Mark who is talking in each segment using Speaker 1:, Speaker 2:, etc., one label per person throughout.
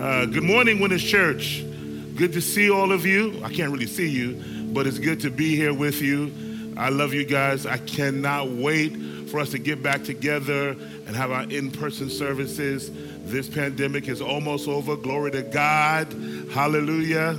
Speaker 1: Uh, good morning, Winners Church. Good to see all of you. I can't really see you, but it's good to be here with you. I love you guys. I cannot wait for us to get back together and have our in person services. This pandemic is almost over. Glory to God. Hallelujah.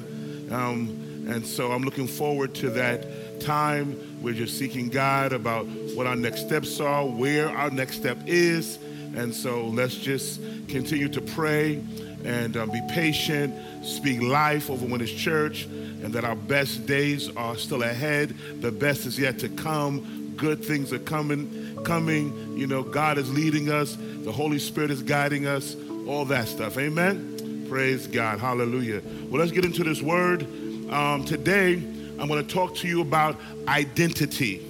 Speaker 1: Um, and so I'm looking forward to that time. We're just seeking God about what our next steps are, where our next step is. And so let's just continue to pray and um, be patient, speak life over Winners Church, and that our best days are still ahead. The best is yet to come. Good things are coming, coming. You know, God is leading us. The Holy Spirit is guiding us. All that stuff. Amen. Praise God. Hallelujah. Well, let's get into this word. Um, today, I'm going to talk to you about identity.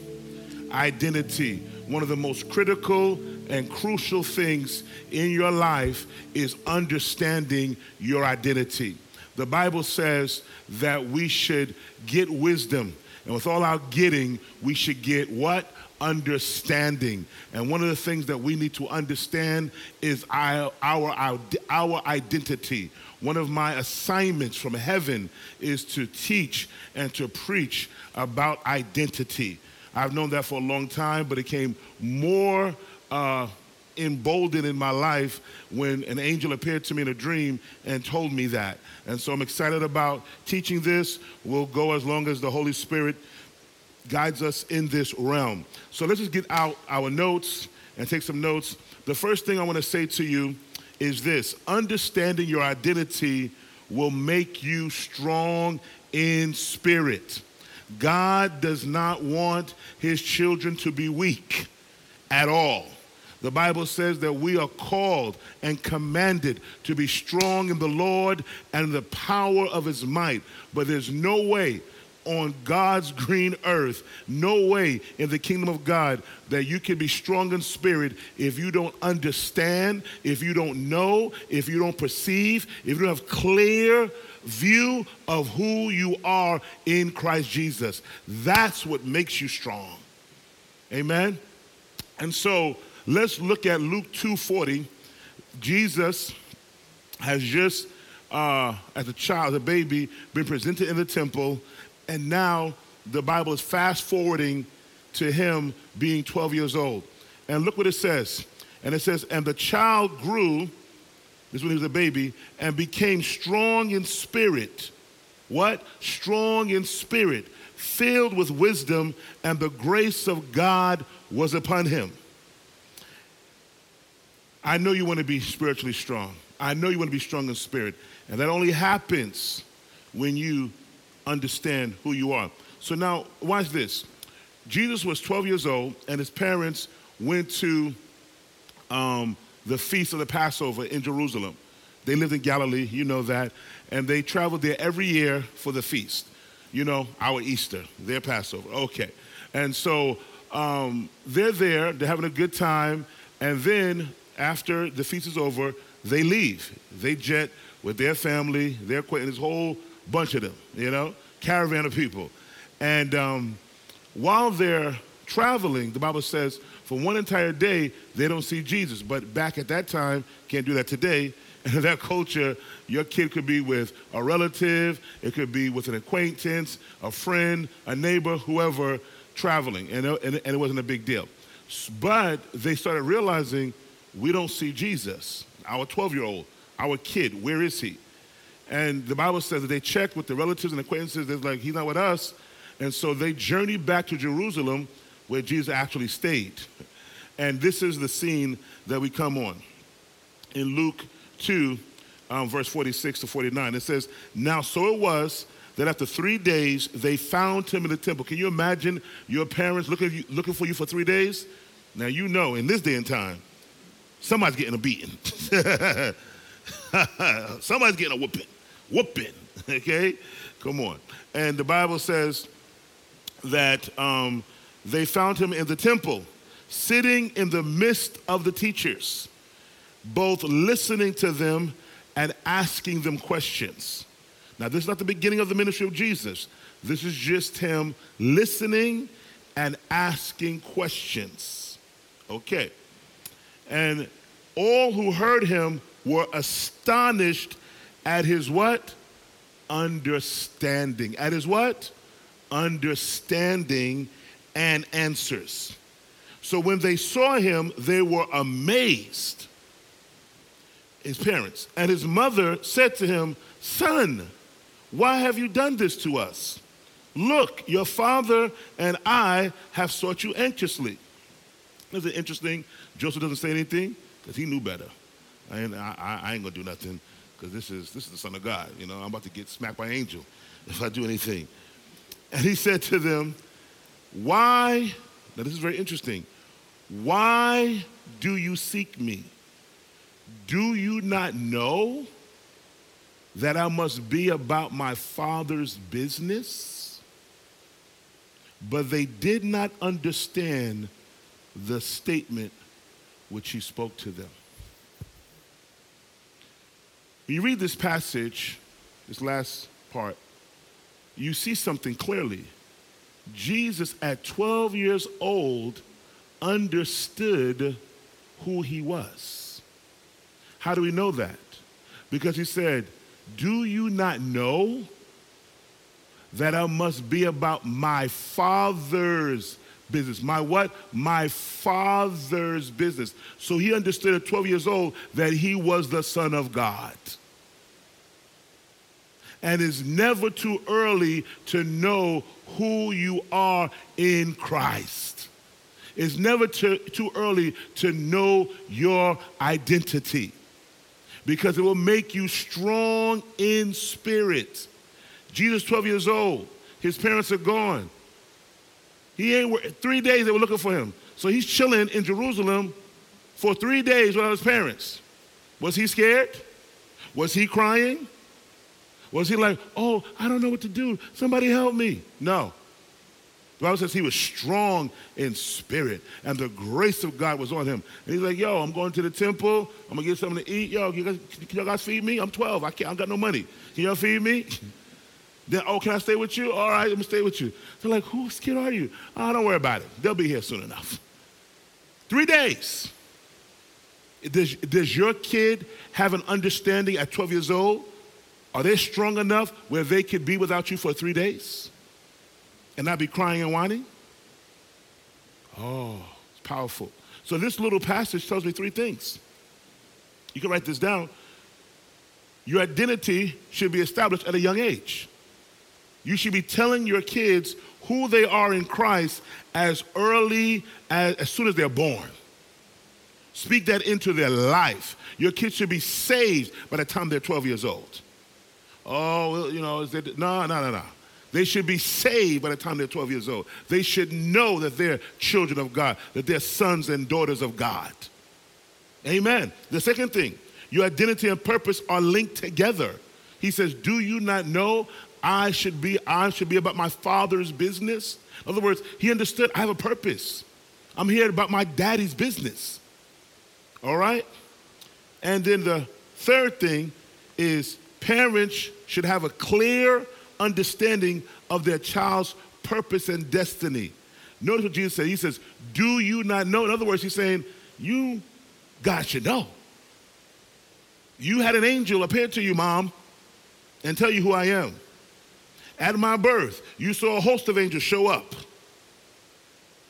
Speaker 1: Identity. One of the most critical and crucial things in your life is understanding your identity. The Bible says that we should get wisdom. And with all our getting, we should get what? Understanding. And one of the things that we need to understand is our, our, our, our identity. One of my assignments from heaven is to teach and to preach about identity. I've known that for a long time, but it came more uh, emboldened in my life when an angel appeared to me in a dream and told me that. And so I'm excited about teaching this. We'll go as long as the Holy Spirit guides us in this realm. So let's just get out our notes and take some notes. The first thing I want to say to you is this understanding your identity will make you strong in spirit. God does not want his children to be weak at all. The Bible says that we are called and commanded to be strong in the Lord and the power of his might. But there's no way on God's green earth, no way in the kingdom of God that you can be strong in spirit if you don't understand, if you don't know, if you don't perceive, if you don't have clear view of who you are in Christ Jesus. That's what makes you strong. Amen. And so let's look at Luke 2:40. Jesus has just, uh, as a child, a baby, been presented in the temple, and now the Bible is fast forwarding to him being 12 years old. And look what it says. And it says, and the child grew, this is when he was a baby, and became strong in spirit. What? Strong in spirit, filled with wisdom, and the grace of God was upon him. I know you want to be spiritually strong. I know you want to be strong in spirit. And that only happens when you understand who you are. So now, watch this. Jesus was 12 years old, and his parents went to um, the feast of the Passover in Jerusalem. They lived in Galilee, you know that, and they traveled there every year for the feast. You know, our Easter, their Passover. Okay. And so um, they're there, they're having a good time, and then after the feast is over, they leave. They jet with their family, their acquaintances, whole bunch of them, you know, caravan of people. And um, while they're traveling, the Bible says for one entire day, they don't see Jesus. But back at that time, can't do that today. In that culture, your kid could be with a relative, it could be with an acquaintance, a friend, a neighbor, whoever traveling. And, and, and it wasn't a big deal. But they started realizing we don't see Jesus. Our 12 year old, our kid, where is he? And the Bible says that they checked with the relatives and acquaintances. They're like, he's not with us. And so they journeyed back to Jerusalem where Jesus actually stayed. And this is the scene that we come on. In Luke 2, um, verse 46 to 49, it says, Now so it was that after three days they found him in the temple. Can you imagine your parents looking, looking for you for three days? Now you know in this day and time, somebody's getting a beating. somebody's getting a whooping. Whooping. Okay? Come on. And the Bible says that um, they found him in the temple, sitting in the midst of the teachers, both listening to them and asking them questions. Now, this is not the beginning of the ministry of Jesus. This is just him listening and asking questions. Okay. And all who heard him were astonished at his what? Understanding. At his what? Understanding and answers. So when they saw him, they were amazed. His parents. And his mother said to him, Son, why have you done this to us? Look, your father and I have sought you anxiously. This it interesting? Joseph doesn't say anything because he knew better. I ain't, I, I ain't gonna do nothing because this is this is the Son of God. You know, I'm about to get smacked by an angel if I do anything. And he said to them, Why? Now this is very interesting. Why do you seek me? Do you not know that I must be about my father's business? But they did not understand the statement which he spoke to them. When you read this passage, this last part, you see something clearly. Jesus, at 12 years old, understood who he was. How do we know that? Because he said, Do you not know that I must be about my Father's business. My what? My father's business. So he understood at 12 years old that he was the son of God. And it's never too early to know who you are in Christ. It's never too, too early to know your identity because it will make you strong in spirit. Jesus, 12 years old, his parents are gone. He ain't three days they were looking for him. So he's chilling in Jerusalem for three days without his parents. Was he scared? Was he crying? Was he like, oh, I don't know what to do. Somebody help me? No. The Bible says he was strong in spirit, and the grace of God was on him. And he's like, yo, I'm going to the temple. I'm going to get something to eat. Yo, you guys, can y'all guys feed me? I'm 12. I, can't, I got no money. Can y'all feed me? Then, oh, can I stay with you? All right, I'm gonna stay with you. They're like, whose kid are you? Oh, don't worry about it. They'll be here soon enough. Three days. Does, does your kid have an understanding at 12 years old? Are they strong enough where they could be without you for three days and not be crying and whining? Oh, it's powerful. So this little passage tells me three things. You can write this down. Your identity should be established at a young age. You should be telling your kids who they are in Christ as early as, as soon as they're born. Speak that into their life. Your kids should be saved by the time they're 12 years old. Oh, you know, is that, no, no, no, no. They should be saved by the time they're 12 years old. They should know that they're children of God, that they're sons and daughters of God. Amen. The second thing, your identity and purpose are linked together. He says, Do you not know I should be, I should be about my father's business. In other words, he understood I have a purpose. I'm here about my daddy's business. All right? And then the third thing is parents should have a clear understanding of their child's purpose and destiny. Notice what Jesus said. He says, Do you not know? In other words, he's saying, You, God should know. You had an angel appear to you, mom, and tell you who I am. At my birth, you saw a host of angels show up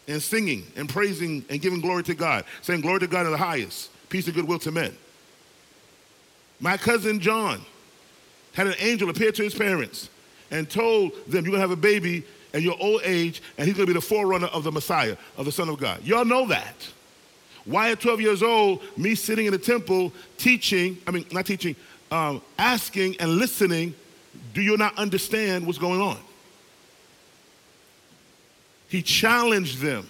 Speaker 1: and singing and praising and giving glory to God, saying, Glory to God in the highest, peace and goodwill to men. My cousin John had an angel appear to his parents and told them, You're gonna have a baby at your old age, and he's gonna be the forerunner of the Messiah, of the Son of God. Y'all know that. Why at 12 years old, me sitting in the temple teaching, I mean, not teaching, um, asking and listening do you not understand what's going on? He challenged them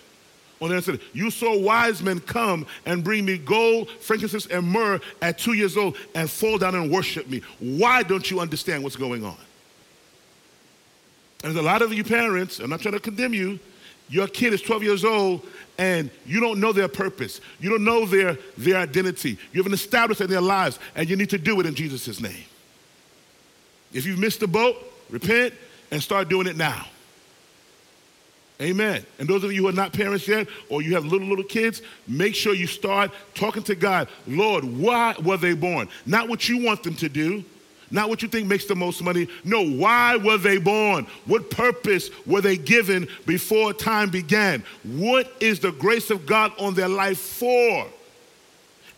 Speaker 1: on the said, You saw wise men come and bring me gold, frankincense, and myrrh at two years old and fall down and worship me. Why don't you understand what's going on? And there's a lot of you parents, I'm not trying to condemn you, your kid is 12 years old and you don't know their purpose. You don't know their, their identity. You haven't established in their lives, and you need to do it in Jesus' name. If you've missed the boat, repent and start doing it now. Amen. And those of you who are not parents yet, or you have little, little kids, make sure you start talking to God. Lord, why were they born? Not what you want them to do, Not what you think makes the most money. No, why were they born? What purpose were they given before time began? What is the grace of God on their life for?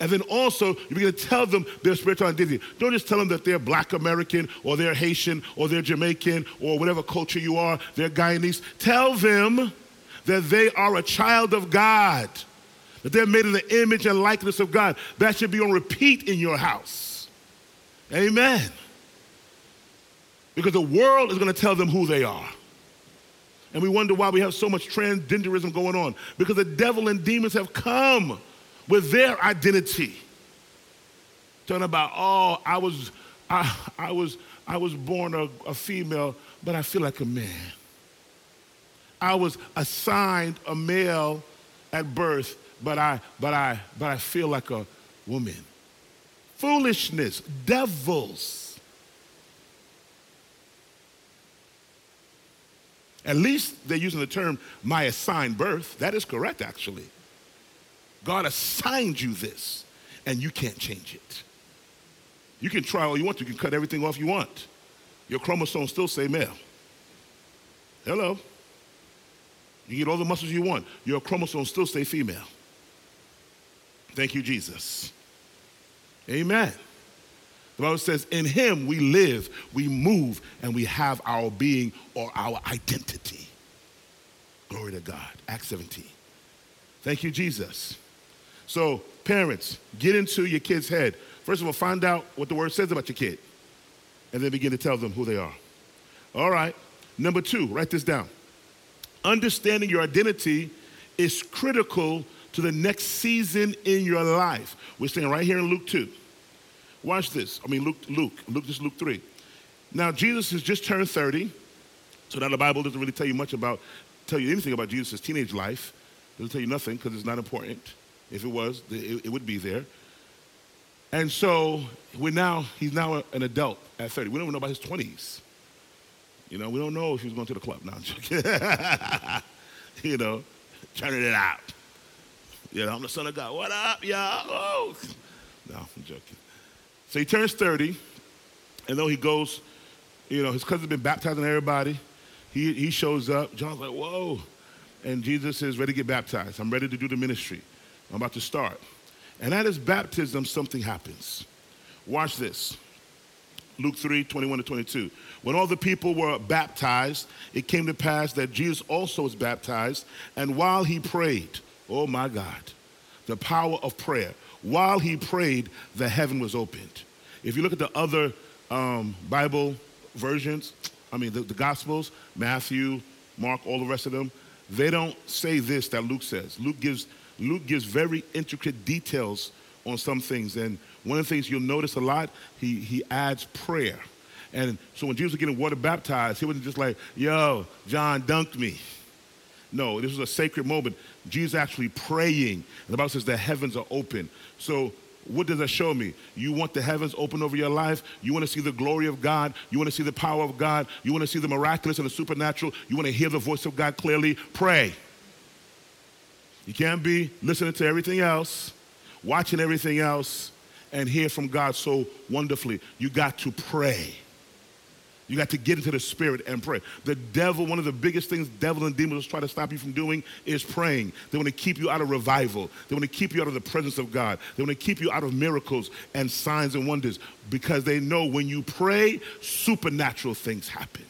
Speaker 1: And then also, you begin to tell them their spiritual identity. Don't just tell them that they're black American or they're Haitian or they're Jamaican or whatever culture you are, they're Guyanese. Tell them that they are a child of God, that they're made in the image and likeness of God. That should be on repeat in your house. Amen. Because the world is going to tell them who they are. And we wonder why we have so much transgenderism going on. Because the devil and demons have come with their identity. Talking about, oh, I was, I, I was, I was born a, a female, but I feel like a man. I was assigned a male at birth, but I, but I, but I feel like a woman. Foolishness, devils. At least they're using the term my assigned birth. That is correct, actually. God assigned you this, and you can't change it. You can try all you want, you can cut everything off you want. Your chromosomes still say male. Hello. You get all the muscles you want, your chromosomes still say female. Thank you, Jesus. Amen. The Bible says, In him we live, we move, and we have our being or our identity. Glory to God. Acts 17. Thank you, Jesus. So, parents, get into your kid's head. First of all, find out what the word says about your kid, and then begin to tell them who they are. All right. Number two, write this down. Understanding your identity is critical to the next season in your life. We're saying right here in Luke 2. Watch this. I mean, Luke, Luke, Luke, just Luke 3. Now, Jesus has just turned 30, so now the Bible doesn't really tell you much about, tell you anything about Jesus' teenage life. Doesn't tell you nothing because it's not important. If it was, it, it would be there. And so we're now, he's now an adult at 30. We don't know about his 20s. You know, we don't know if he was going to the club. No, you know, turning it out. You know, I'm the son of God. What up, y'all? Oh. No, I'm joking. So he turns 30, and though he goes, you know, his cousin's been baptizing everybody. He, he shows up. John's like, whoa. And Jesus is ready to get baptized. I'm ready to do the ministry. I'm about to start. And at his baptism, something happens. Watch this. Luke 3 21 to 22. When all the people were baptized, it came to pass that Jesus also was baptized. And while he prayed, oh my God, the power of prayer while he prayed, the heaven was opened. If you look at the other um, Bible versions, I mean, the, the Gospels, Matthew, Mark, all the rest of them, they don't say this that Luke says. Luke gives, Luke gives very intricate details on some things. And one of the things you'll notice a lot, he, he adds prayer. And so when Jesus was getting water baptized, he wasn't just like, yo, John dunked me. No, this was a sacred moment. Jesus actually praying. And the Bible says the heavens are open. So what does that show me? You want the heavens open over your life. You want to see the glory of God. You want to see the power of God. You want to see the miraculous and the supernatural. You want to hear the voice of God clearly. Pray. You can't be listening to everything else, watching everything else, and hear from God so wonderfully. You got to pray. You got to get into the spirit and pray. The devil, one of the biggest things devil and demons try to stop you from doing is praying. They want to keep you out of revival. They want to keep you out of the presence of God. They want to keep you out of miracles and signs and wonders because they know when you pray, supernatural things happen.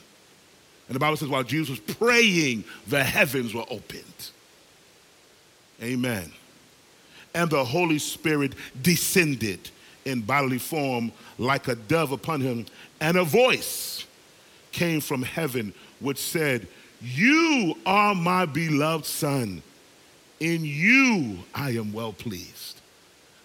Speaker 1: And the Bible says while Jesus was praying, the heavens were opened. Amen. And the Holy Spirit descended in bodily form like a dove upon him, and a voice came from heaven which said, You are my beloved Son. In you I am well pleased.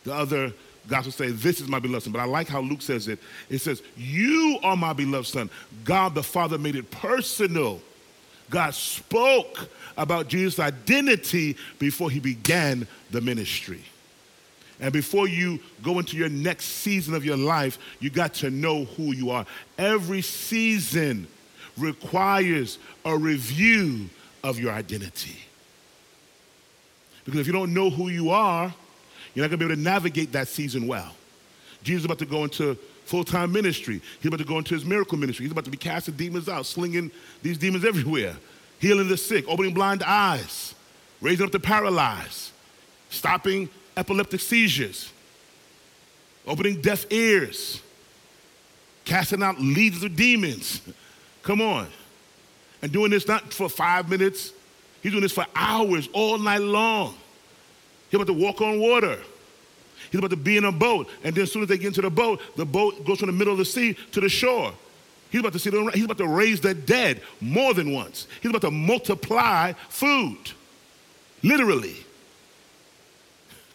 Speaker 1: The other gospel say, This is my beloved Son. But I like how Luke says it. It says, You are my beloved Son. God the Father made it personal. God spoke about Jesus' identity before he began the ministry. And before you go into your next season of your life, you got to know who you are. Every season requires a review of your identity. Because if you don't know who you are, you're not going to be able to navigate that season well. Jesus is about to go into full time ministry. He's about to go into his miracle ministry. He's about to be casting demons out, slinging these demons everywhere, healing the sick, opening blind eyes, raising up the paralyzed, stopping epileptic seizures, opening deaf ears, casting out legions of demons. Come on. And doing this not for five minutes, he's doing this for hours, all night long. He's about to walk on water. He's about to be in a boat. And then as soon as they get into the boat, the boat goes from the middle of the sea to the shore. He's about to see them, he's about to raise the dead more than once. He's about to multiply food. Literally.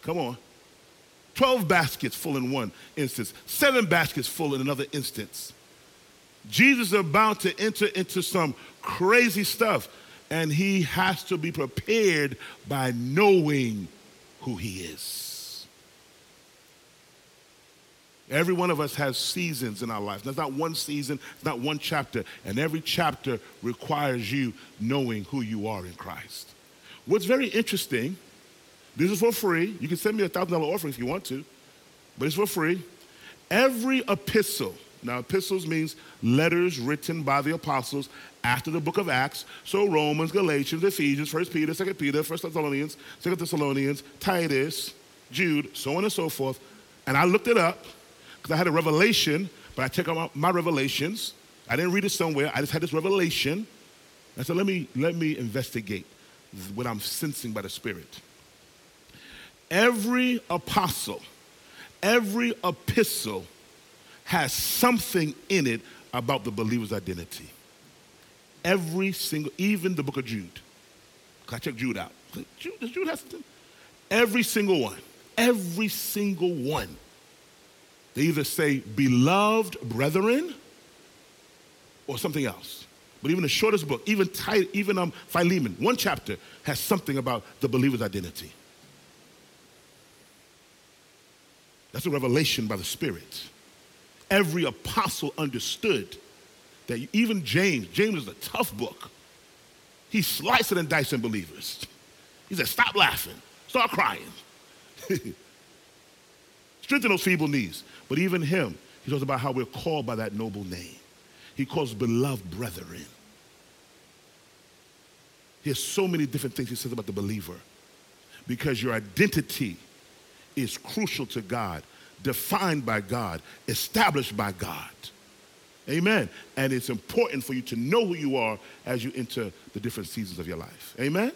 Speaker 1: Come on. 12 baskets full in one instance, seven baskets full in another instance. Jesus is about to enter into some crazy stuff, and he has to be prepared by knowing who he is. Every one of us has seasons in our life. There's not one season, it's not one chapter, and every chapter requires you knowing who you are in Christ. What's very interesting, this is for free. You can send me a $1,000 offering if you want to, but it's for free. Every epistle, now epistles means letters written by the apostles after the book of Acts. So Romans, Galatians, Ephesians, 1 Peter, 2 Peter, 1 Thessalonians, 2 Thessalonians, Titus, Jude, so on and so forth. And I looked it up because I had a revelation, but I checked out my, my revelations. I didn't read it somewhere. I just had this revelation. I said, let me, let me investigate what I'm sensing by the Spirit. Every apostle, every epistle has something in it about the believer's identity. Every single, even the book of Jude. I checked Jude out. Jude, does Jude have something? Every single one. Every single one. They either say beloved brethren or something else. But even the shortest book, even even um, Philemon, one chapter has something about the believer's identity. That's a revelation by the Spirit. Every apostle understood that even James, James is a tough book. He's slicing and dicing believers. He said, Stop laughing, start crying. Strengthen those feeble knees. But even him, he talks about how we're called by that noble name. He calls beloved brethren. He has so many different things he says about the believer because your identity is crucial to God, defined by God, established by God. Amen. And it's important for you to know who you are as you enter the different seasons of your life. Amen.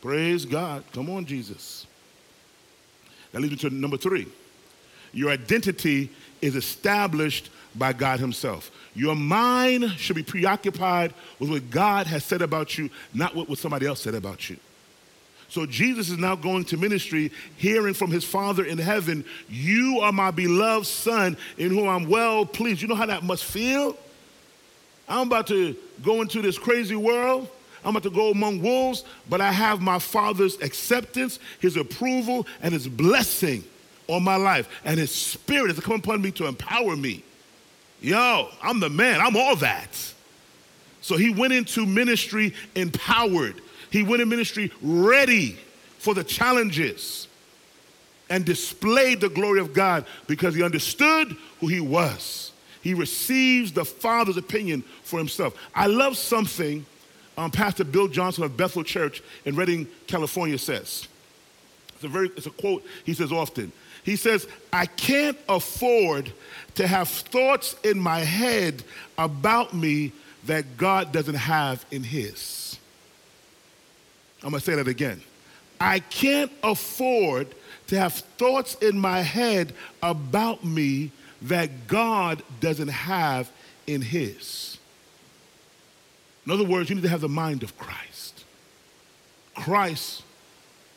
Speaker 1: Praise God. Come on, Jesus. That leads me to number three. Your identity is established by God Himself. Your mind should be preoccupied with what God has said about you, not what somebody else said about you. So Jesus is now going to ministry, hearing from his Father in heaven, You are my beloved Son, in whom I'm well pleased. You know how that must feel? I'm about to go into this crazy world. I'm about to go among wolves, but I have my Father's acceptance, his approval, and his blessing on my life. And his spirit has come upon me to empower me. Yo, I'm the man. I'm all that. So he went into ministry empowered. He went in ministry ready for the challenges and displayed the glory of God because he understood who he was. He receives the Father's opinion for himself. I love something um, Pastor Bill Johnson of Bethel Church in Redding, California says. It's a, very, it's a quote he says often. He says, I can't afford to have thoughts in my head about me that God doesn't have in his. I'm going to say that again. I can't afford to have thoughts in my head about me that God doesn't have in His. In other words, you need to have the mind of Christ. Christ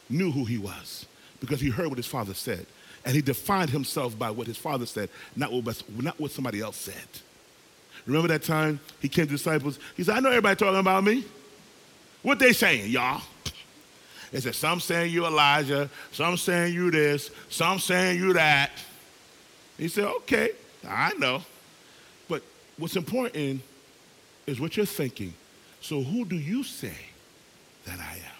Speaker 1: knew who He was because He heard what His Father said. And He defined Himself by what His Father said, not what, not what somebody else said. Remember that time He came to disciples? He said, I know everybody talking about me. What they saying, y'all? They said, some saying you Elijah, some saying you this, some saying you that. He said, okay, I know. But what's important is what you're thinking. So who do you say that I am?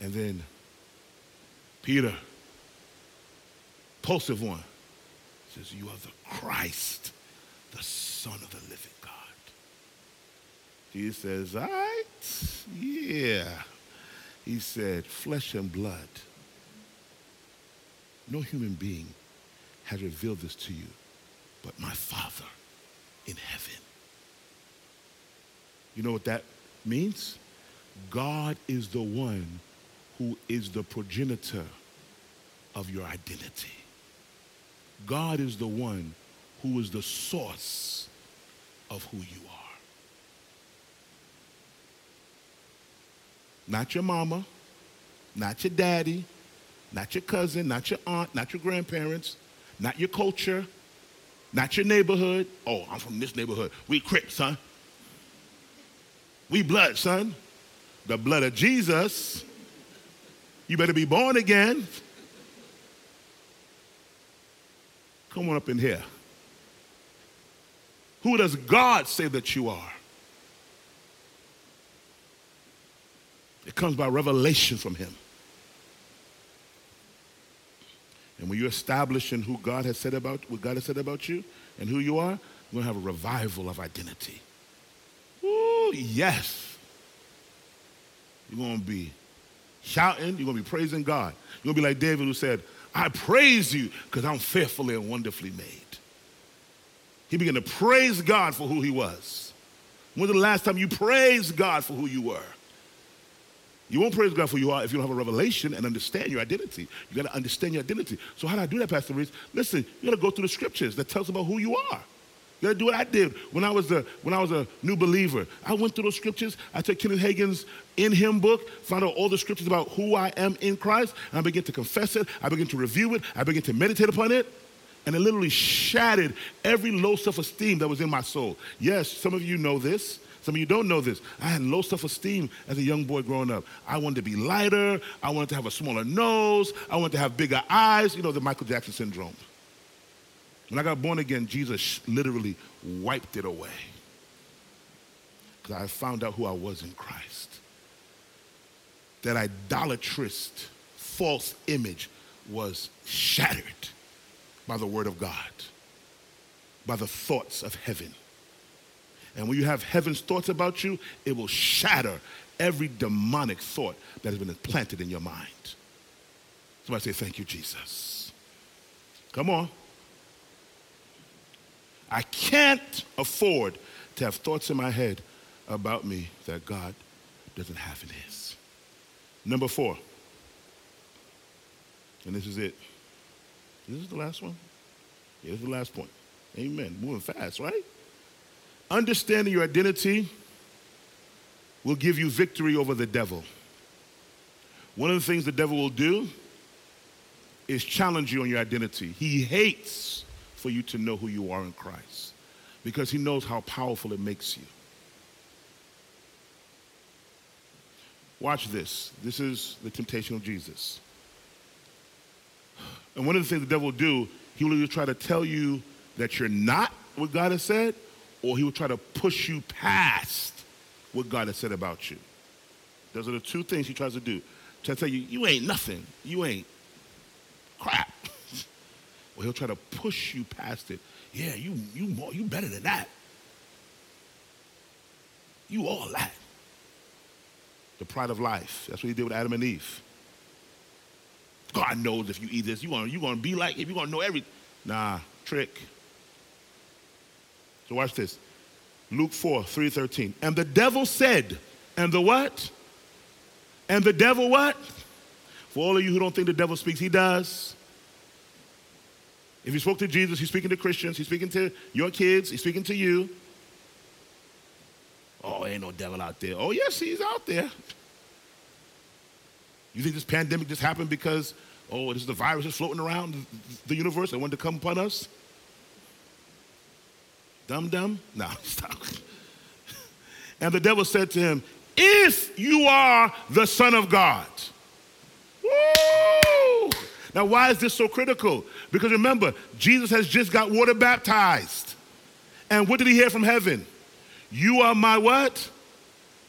Speaker 1: And then Peter, impulsive one, says, You are the Christ, the Son of the living God. Jesus says, All right, yeah. He said, Flesh and blood. No human being has revealed this to you, but my Father in heaven. You know what that means? God is the one who is the progenitor of your identity. God is the one who is the source of who you are. Not your mama, not your daddy, not your cousin, not your aunt, not your grandparents, not your culture, not your neighborhood. Oh, I'm from this neighborhood. We Crips, son. We blood, son. The blood of Jesus. You better be born again. Come on up in here. Who does God say that you are? It comes by revelation from Him. And when you're establishing who God has said about what God has said about you and who you are, you're gonna have a revival of identity. Ooh, yes. You're gonna be shouting, you're gonna be praising God. You're gonna be like David who said, I praise you because I'm fearfully and wonderfully made. He began to praise God for who he was. When was the last time you praised God for who you were? You won't praise God for who you are if you don't have a revelation and understand your identity. You got to understand your identity. So how do I do that, Pastor Reese? Listen, you got to go through the scriptures that tells about who you are. Do what I did when I was a when I was a new believer. I went through those scriptures. I took Kenneth Hagin's In Him book, found out all the scriptures about who I am in Christ, and I began to confess it. I began to review it. I began to meditate upon it. And it literally shattered every low self esteem that was in my soul. Yes, some of you know this. Some of you don't know this. I had low self esteem as a young boy growing up. I wanted to be lighter. I wanted to have a smaller nose. I wanted to have bigger eyes. You know, the Michael Jackson syndrome. When I got born again, Jesus literally wiped it away. Because I found out who I was in Christ. That idolatrous, false image was shattered by the Word of God, by the thoughts of heaven. And when you have heaven's thoughts about you, it will shatter every demonic thought that has been implanted in your mind. Somebody say, Thank you, Jesus. Come on. I can't afford to have thoughts in my head about me that God doesn't have in His. Number four, and this is it. This is the last one. Here's the last point. Amen. Moving fast, right? Understanding your identity will give you victory over the devil. One of the things the devil will do is challenge you on your identity. He hates for you to know who you are in Christ because he knows how powerful it makes you. Watch this. This is the temptation of Jesus. And one of the things the devil will do, he will either try to tell you that you're not what God has said, or he will try to push you past what God has said about you. Those are the two things he tries to do. Try to tell you, you ain't nothing. You ain't crap. Or he'll try to push you past it. Yeah, you you more you better than that. You all that. The pride of life. That's what he did with Adam and Eve. God knows if you eat this, you're gonna, you gonna be like, if you're gonna know everything. Nah, trick. So watch this. Luke 4, 3 13. And the devil said, and the what? And the devil what? For all of you who don't think the devil speaks, he does. If he spoke to Jesus, he's speaking to Christians, he's speaking to your kids, he's speaking to you. Oh, ain't no devil out there. Oh, yes, he's out there. You think this pandemic just happened because, oh, this is the virus is floating around the universe and wanted to come upon us? Dumb, dumb? No, stop. And the devil said to him, If you are the Son of God. Now, why is this so critical? Because remember, Jesus has just got water baptized. And what did he hear from heaven? You are my what?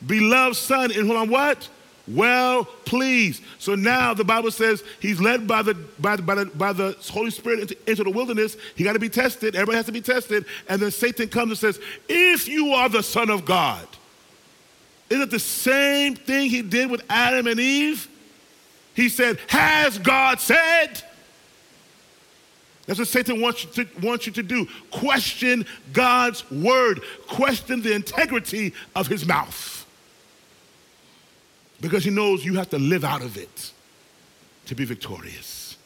Speaker 1: Beloved son in whom I'm what? well pleased. So now the Bible says he's led by the, by, by the, by the Holy Spirit into, into the wilderness. He got to be tested. Everybody has to be tested. And then Satan comes and says, If you are the Son of God, isn't it the same thing he did with Adam and Eve? He said, Has God said? That's what Satan wants you, to, wants you to do. Question God's word, question the integrity of his mouth. Because he knows you have to live out of it to be victorious.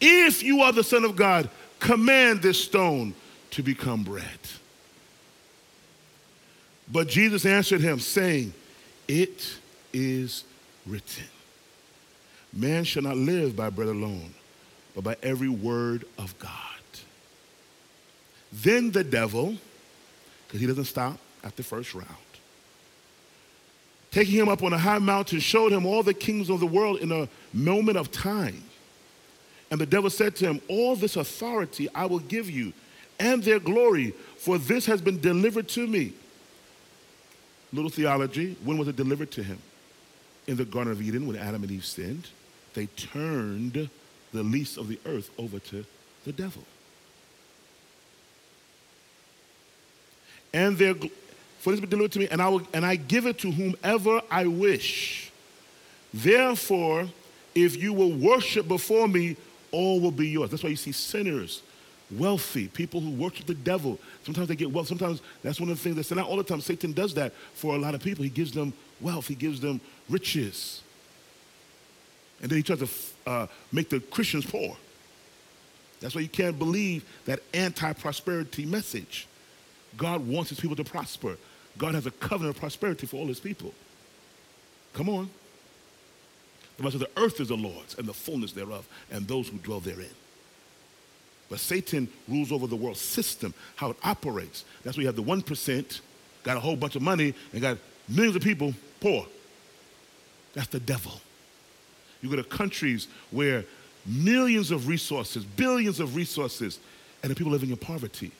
Speaker 1: If you are the Son of God, command this stone to become bread. But Jesus answered him, saying, It is written, Man shall not live by bread alone but by every word of God. Then the devil, because he doesn't stop at the first round, taking him up on a high mountain, showed him all the kings of the world in a moment of time. And the devil said to him, All this authority I will give you, and their glory, for this has been delivered to me. Little theology when was it delivered to him? In the Garden of Eden, when Adam and Eve sinned, they turned the least of the earth over to the devil. And their for this be delivered to me, and I will and I give it to whomever I wish. Therefore, if you will worship before me, all will be yours. That's why you see sinners, wealthy, people who worship the devil. Sometimes they get wealth. Sometimes that's one of the things that's not all the time. Satan does that for a lot of people. He gives them wealth, he gives them riches. And then he tries to uh, make the Christians poor. That's why you can't believe that anti prosperity message. God wants his people to prosper. God has a covenant of prosperity for all his people. Come on. The rest of the earth is the Lord's and the fullness thereof, and those who dwell therein. But Satan rules over the world system, how it operates. That's why you have the 1%, got a whole bunch of money, and got millions of people poor. That's the devil. You go to countries where millions of resources, billions of resources, and the people living in poverty.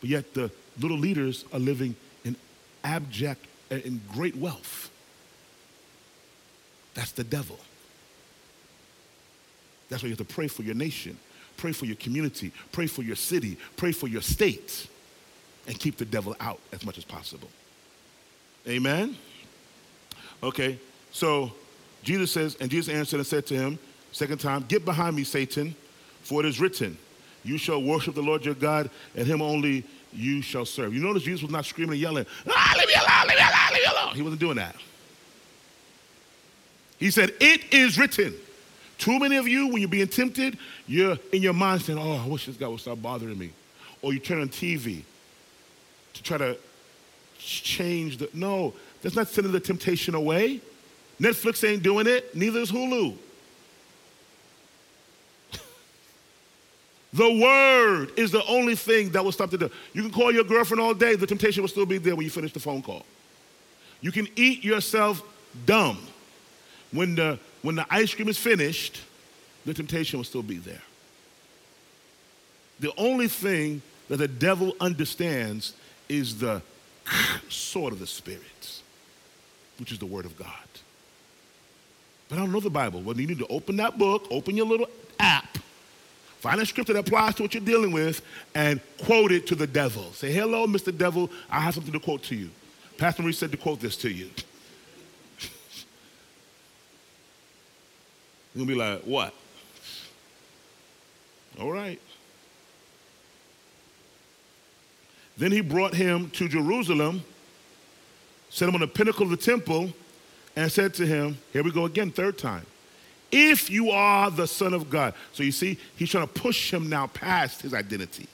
Speaker 1: But yet the little leaders are living in abject, uh, in great wealth. That's the devil. That's why you have to pray for your nation, pray for your community, pray for your city, pray for your state, and keep the devil out as much as possible. Amen? Okay, so Jesus says, and Jesus answered and said to him, second time, Get behind me, Satan, for it is written, You shall worship the Lord your God, and him only you shall serve. You notice Jesus was not screaming and yelling, ah, leave me alone, leave me alone, leave me alone. He wasn't doing that. He said, It is written. Too many of you, when you're being tempted, you're in your mind saying, Oh, I wish this guy would stop bothering me. Or you turn on TV to try to change the. No, that's not sending the temptation away. Netflix ain't doing it, neither is Hulu. the word is the only thing that will stop the. You can call your girlfriend all day, the temptation will still be there when you finish the phone call. You can eat yourself dumb. When the, when the ice cream is finished, the temptation will still be there. The only thing that the devil understands is the sword of the Spirit, which is the Word of God. But I don't know the Bible. Well, you need to open that book, open your little app, find a scripture that applies to what you're dealing with, and quote it to the devil. Say, hello, Mr. Devil, I have something to quote to you. Pastor Marie said to quote this to you. You'll be like, what? All right. Then he brought him to Jerusalem, set him on the pinnacle of the temple, and said to him, Here we go again, third time. If you are the Son of God. So you see, he's trying to push him now past his identity.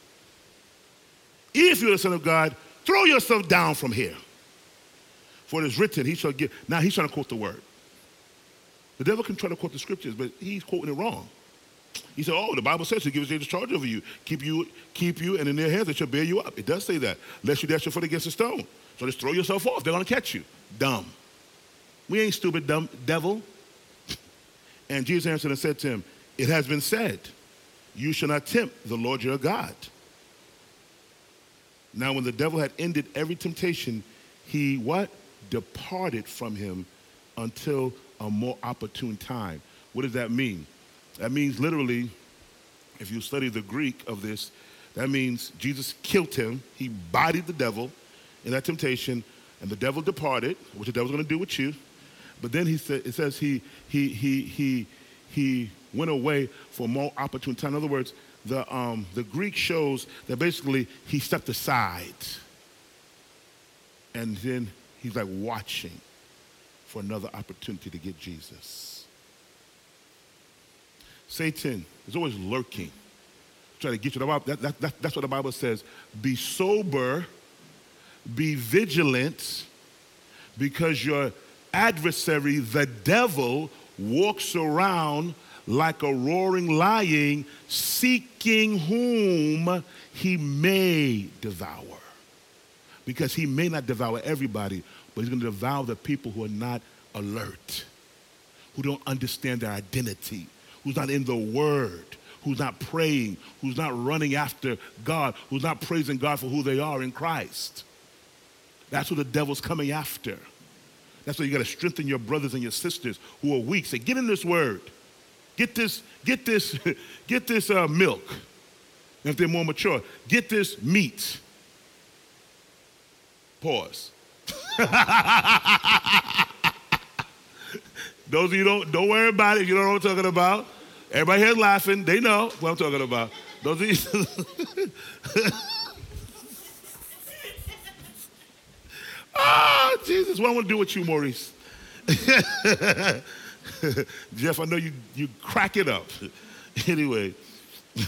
Speaker 1: If you're the Son of God, throw yourself down from here. For it is written, he shall give. Now he's trying to quote the word. The devil can try to quote the scriptures, but he's quoting it wrong. He said, Oh, the Bible says he gives angels charge over you, keep you, keep you, and in their hands they shall bear you up. It does say that. Lest you dash your foot against a stone. So just throw yourself off. They're gonna catch you. Dumb. We ain't stupid, dumb devil. And Jesus answered and said to him, It has been said, You shall not tempt the Lord your God. Now, when the devil had ended every temptation, he what? Departed from him until a more opportune time. What does that mean? That means literally, if you study the Greek of this, that means Jesus killed him. He bodied the devil in that temptation, and the devil departed, which the devil's going to do with you. But then he said, it says he, he, he, he, he went away for more opportune time. In other words, the, um, the Greek shows that basically he stepped aside. And then he's like watching for another opportunity to get Jesus. Satan is always lurking, trying to get you. That, that, that, that's what the Bible says. Be sober, be vigilant, because your adversary, the devil, walks around like a roaring lion, seeking whom he may devour. Because he may not devour everybody, but he's going to devour the people who are not alert, who don't understand their identity, who's not in the word, who's not praying, who's not running after God, who's not praising God for who they are in Christ. That's what the devil's coming after. That's why you got to strengthen your brothers and your sisters who are weak. Say, get in this word. Get this, get this, get this uh, milk. And if they're more mature, get this meat. Pause. Those of you don't don't worry about it. You don't know what I'm talking about. Everybody here's laughing. They know what I'm talking about. Those of you. Ah, Jesus, what I want to do with you, Maurice. Jeff, I know you, you crack it up. anyway,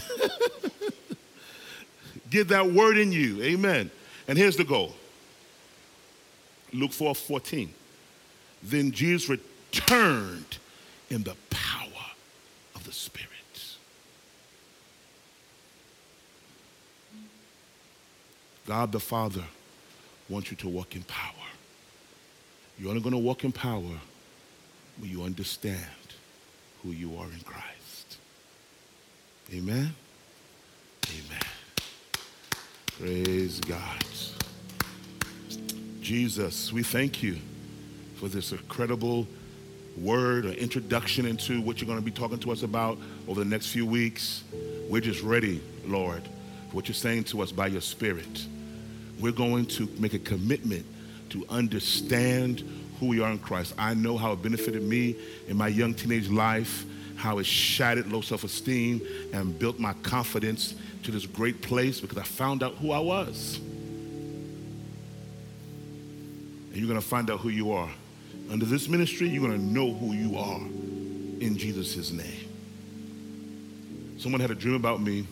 Speaker 1: get that word in you. Amen. And here's the goal Luke 4 14. Then Jesus returned in the power of the Spirit. God the Father wants you to walk in power. You're only going to walk in power when you understand who you are in Christ. Amen? Amen. Praise God. Jesus, we thank you for this incredible word or introduction into what you're going to be talking to us about over the next few weeks. We're just ready, Lord, for what you're saying to us by your Spirit. We're going to make a commitment to understand who we are in Christ. I know how it benefited me in my young teenage life, how it shattered low self esteem and built my confidence to this great place because I found out who I was. And you're going to find out who you are. Under this ministry, you're going to know who you are in Jesus' name. Someone had a dream about me.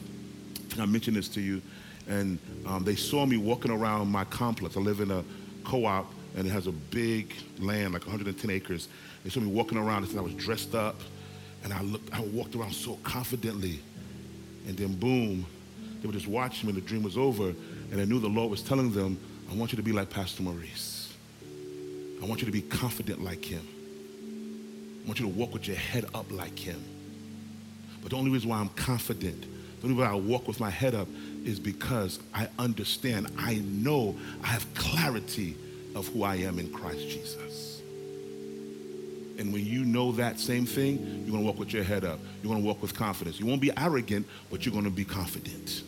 Speaker 1: I mentioned this to you. And um, they saw me walking around my complex. I live in a co op and it has a big land, like 110 acres. They saw me walking around and I was dressed up, and I looked, I walked around so confidently. And then boom, they were just watching me, and the dream was over, and I knew the Lord was telling them, I want you to be like Pastor Maurice. I want you to be confident like him. I want you to walk with your head up like him. But the only reason why I'm confident, the only way I walk with my head up is because I understand, I know, I have clarity of who I am in Christ Jesus. And when you know that same thing, you're going to walk with your head up. You're going to walk with confidence. You won't be arrogant, but you're going to be confident.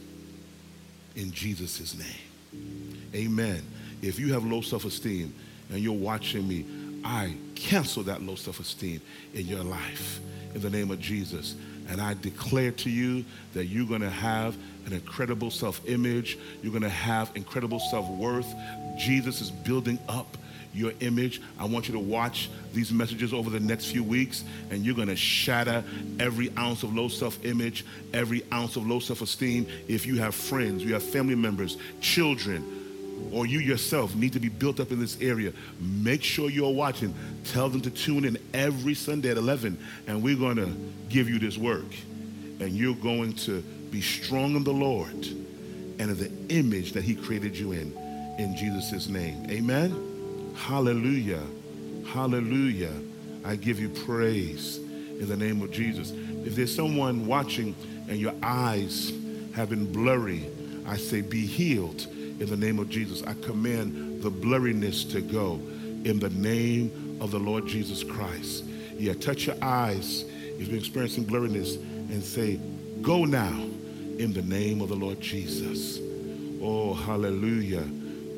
Speaker 1: In Jesus' name. Amen. If you have low self esteem and you're watching me, I cancel that low self esteem in your life in the name of Jesus. And I declare to you that you're going to have an incredible self image. You're going to have incredible self worth. Jesus is building up your image. I want you to watch these messages over the next few weeks, and you're going to shatter every ounce of low self image, every ounce of low self esteem. If you have friends, you have family members, children, or you yourself need to be built up in this area, make sure you're watching. Tell them to tune in every Sunday at 11, and we're going to give you this work. And you're going to be strong in the Lord and in the image that He created you in in Jesus' name. Amen. Hallelujah. Hallelujah. I give you praise in the name of Jesus. If there's someone watching and your eyes have been blurry, I say, be healed in the name of Jesus. I command the blurriness to go in the name of the Lord Jesus Christ. Yeah, touch your eyes if you're experiencing blurriness and say, Go now in the name of the Lord Jesus. Oh, hallelujah.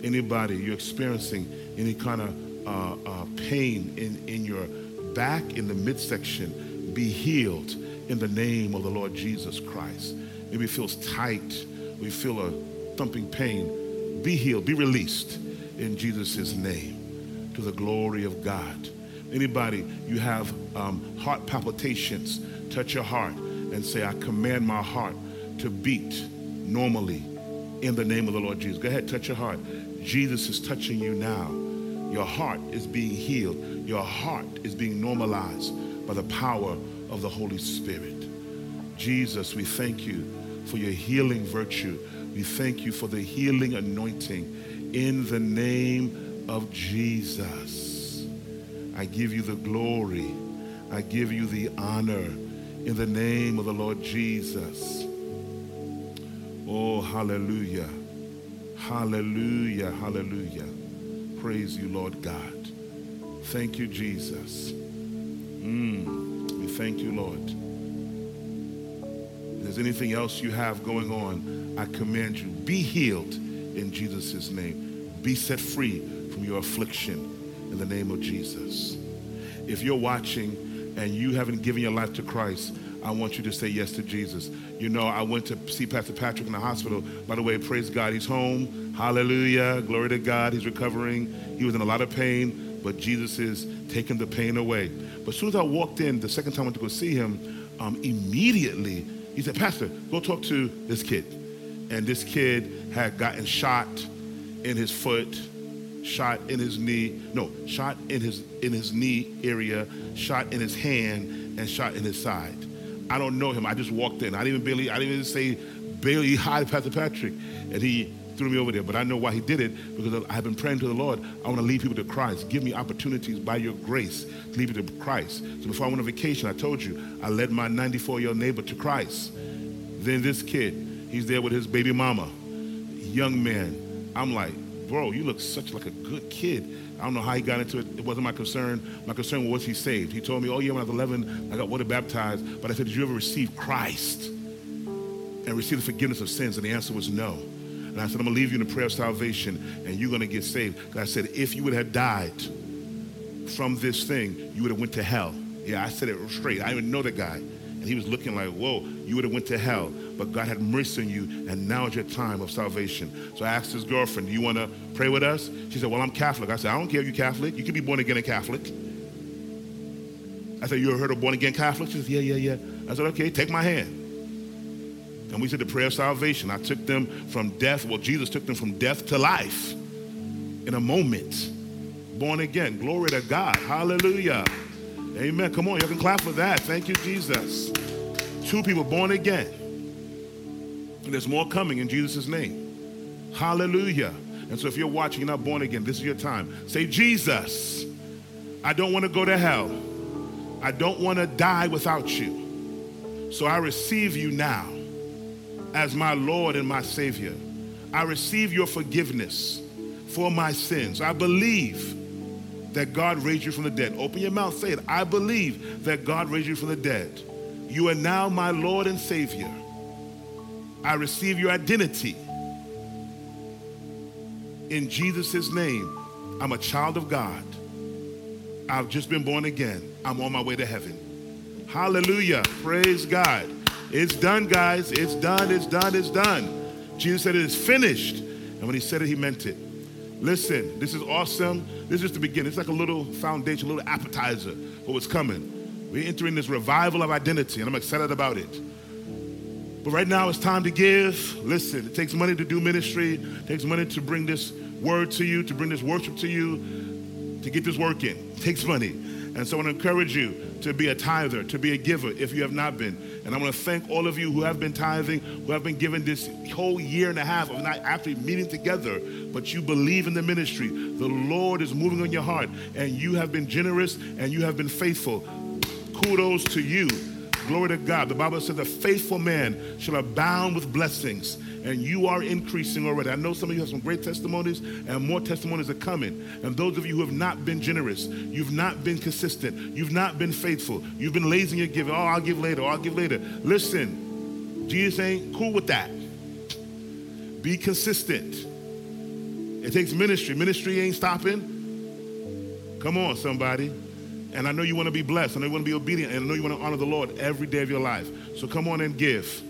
Speaker 1: Anybody, you're experiencing any kind of uh, uh, pain in, in your back, in the midsection, be healed in the name of the Lord Jesus Christ. Maybe it feels tight. We feel a thumping pain. Be healed, be released in Jesus' name to the glory of God. Anybody, you have um, heart palpitations, touch your heart and say, I command my heart to beat normally in the name of the Lord Jesus. Go ahead, touch your heart. Jesus is touching you now. Your heart is being healed. Your heart is being normalized by the power of the Holy Spirit. Jesus, we thank you for your healing virtue. We thank you for the healing anointing in the name of Jesus. I give you the glory. I give you the honor in the name of the Lord Jesus. Oh, hallelujah. Hallelujah. Hallelujah. Praise you, Lord God. Thank you, Jesus. Mm, we thank you, Lord. If there's anything else you have going on, I command you, be healed in Jesus' name. Be set free from your affliction in the name of Jesus. If you're watching and you haven't given your life to Christ, I want you to say yes to Jesus. You know, I went to see Pastor Patrick in the hospital. By the way, praise God, he's home. Hallelujah. Glory to God. He's recovering. He was in a lot of pain, but Jesus is taking the pain away. But as soon as I walked in, the second time I went to go see him, um, immediately he said, Pastor, go talk to this kid. And this kid had gotten shot in his foot, shot in his knee, no, shot in his in his knee area, shot in his hand, and shot in his side. I don't know him. I just walked in. I didn't even barely, I didn't even say barely hi to Pastor Patrick. And he threw me over there. But I know why he did it because I have been praying to the Lord. I want to lead people to Christ. Give me opportunities by your grace to lead people to Christ. So before I went on vacation, I told you, I led my 94 year old neighbor to Christ. Then this kid, he's there with his baby mama, young man. I'm like, bro, you look such like a good kid. I don't know how he got into it. It wasn't my concern. My concern was he saved. He told me, oh yeah, when I was 11, I got water baptized. But I said, did you ever receive Christ and receive the forgiveness of sins? And the answer was no. And I said, I'm to leave you in the prayer of salvation and you're to get saved. Because I said, if you would have died from this thing, you would have went to hell. Yeah, I said it straight. I didn't know the guy. He was looking like, whoa, you would have went to hell. But God had mercy on you, and now is your time of salvation. So I asked his girlfriend, do you want to pray with us? She said, well, I'm Catholic. I said, I don't care if you're Catholic. You can be born again and Catholic. I said, you ever heard of born again Catholic? She said, yeah, yeah, yeah. I said, okay, take my hand. And we said the prayer of salvation. I took them from death. Well, Jesus took them from death to life in a moment. Born again. Glory to God. Hallelujah. Amen. Come on, you can clap for that. Thank you, Jesus. Two people born again. And there's more coming in Jesus' name. Hallelujah. And so if you're watching, you're not born again, this is your time. Say, Jesus, I don't want to go to hell. I don't want to die without you. So I receive you now as my Lord and my Savior. I receive your forgiveness for my sins. I believe that God raised you from the dead. Open your mouth, say it. I believe that God raised you from the dead. You are now my Lord and Savior. I receive your identity. In Jesus' name, I'm a child of God. I've just been born again. I'm on my way to heaven. Hallelujah. Praise God. It's done, guys. It's done. It's done. It's done. Jesus said it is finished. And when he said it, he meant it. Listen, this is awesome. This is the beginning. It's like a little foundation, a little appetizer for what's coming. We're entering this revival of identity, and I'm excited about it. But right now, it's time to give. Listen, it takes money to do ministry, it takes money to bring this word to you, to bring this worship to you, to get this work in. It takes money. And so I want to encourage you to be a tither, to be a giver if you have not been. And I want to thank all of you who have been tithing, who have been giving this whole year and a half of not actually meeting together, but you believe in the ministry. The Lord is moving on your heart, and you have been generous and you have been faithful. Kudos to you. Glory to God. The Bible says, "A faithful man shall abound with blessings." And you are increasing already. I know some of you have some great testimonies, and more testimonies are coming. And those of you who have not been generous, you've not been consistent, you've not been faithful, you've been lazy in your giving. Oh, I'll give later. Oh, I'll give later. Listen, Jesus ain't cool with that. Be consistent. It takes ministry. Ministry ain't stopping. Come on, somebody. And I know you want to be blessed. And I know you want to be obedient. And I know you want to honor the Lord every day of your life. So come on and give.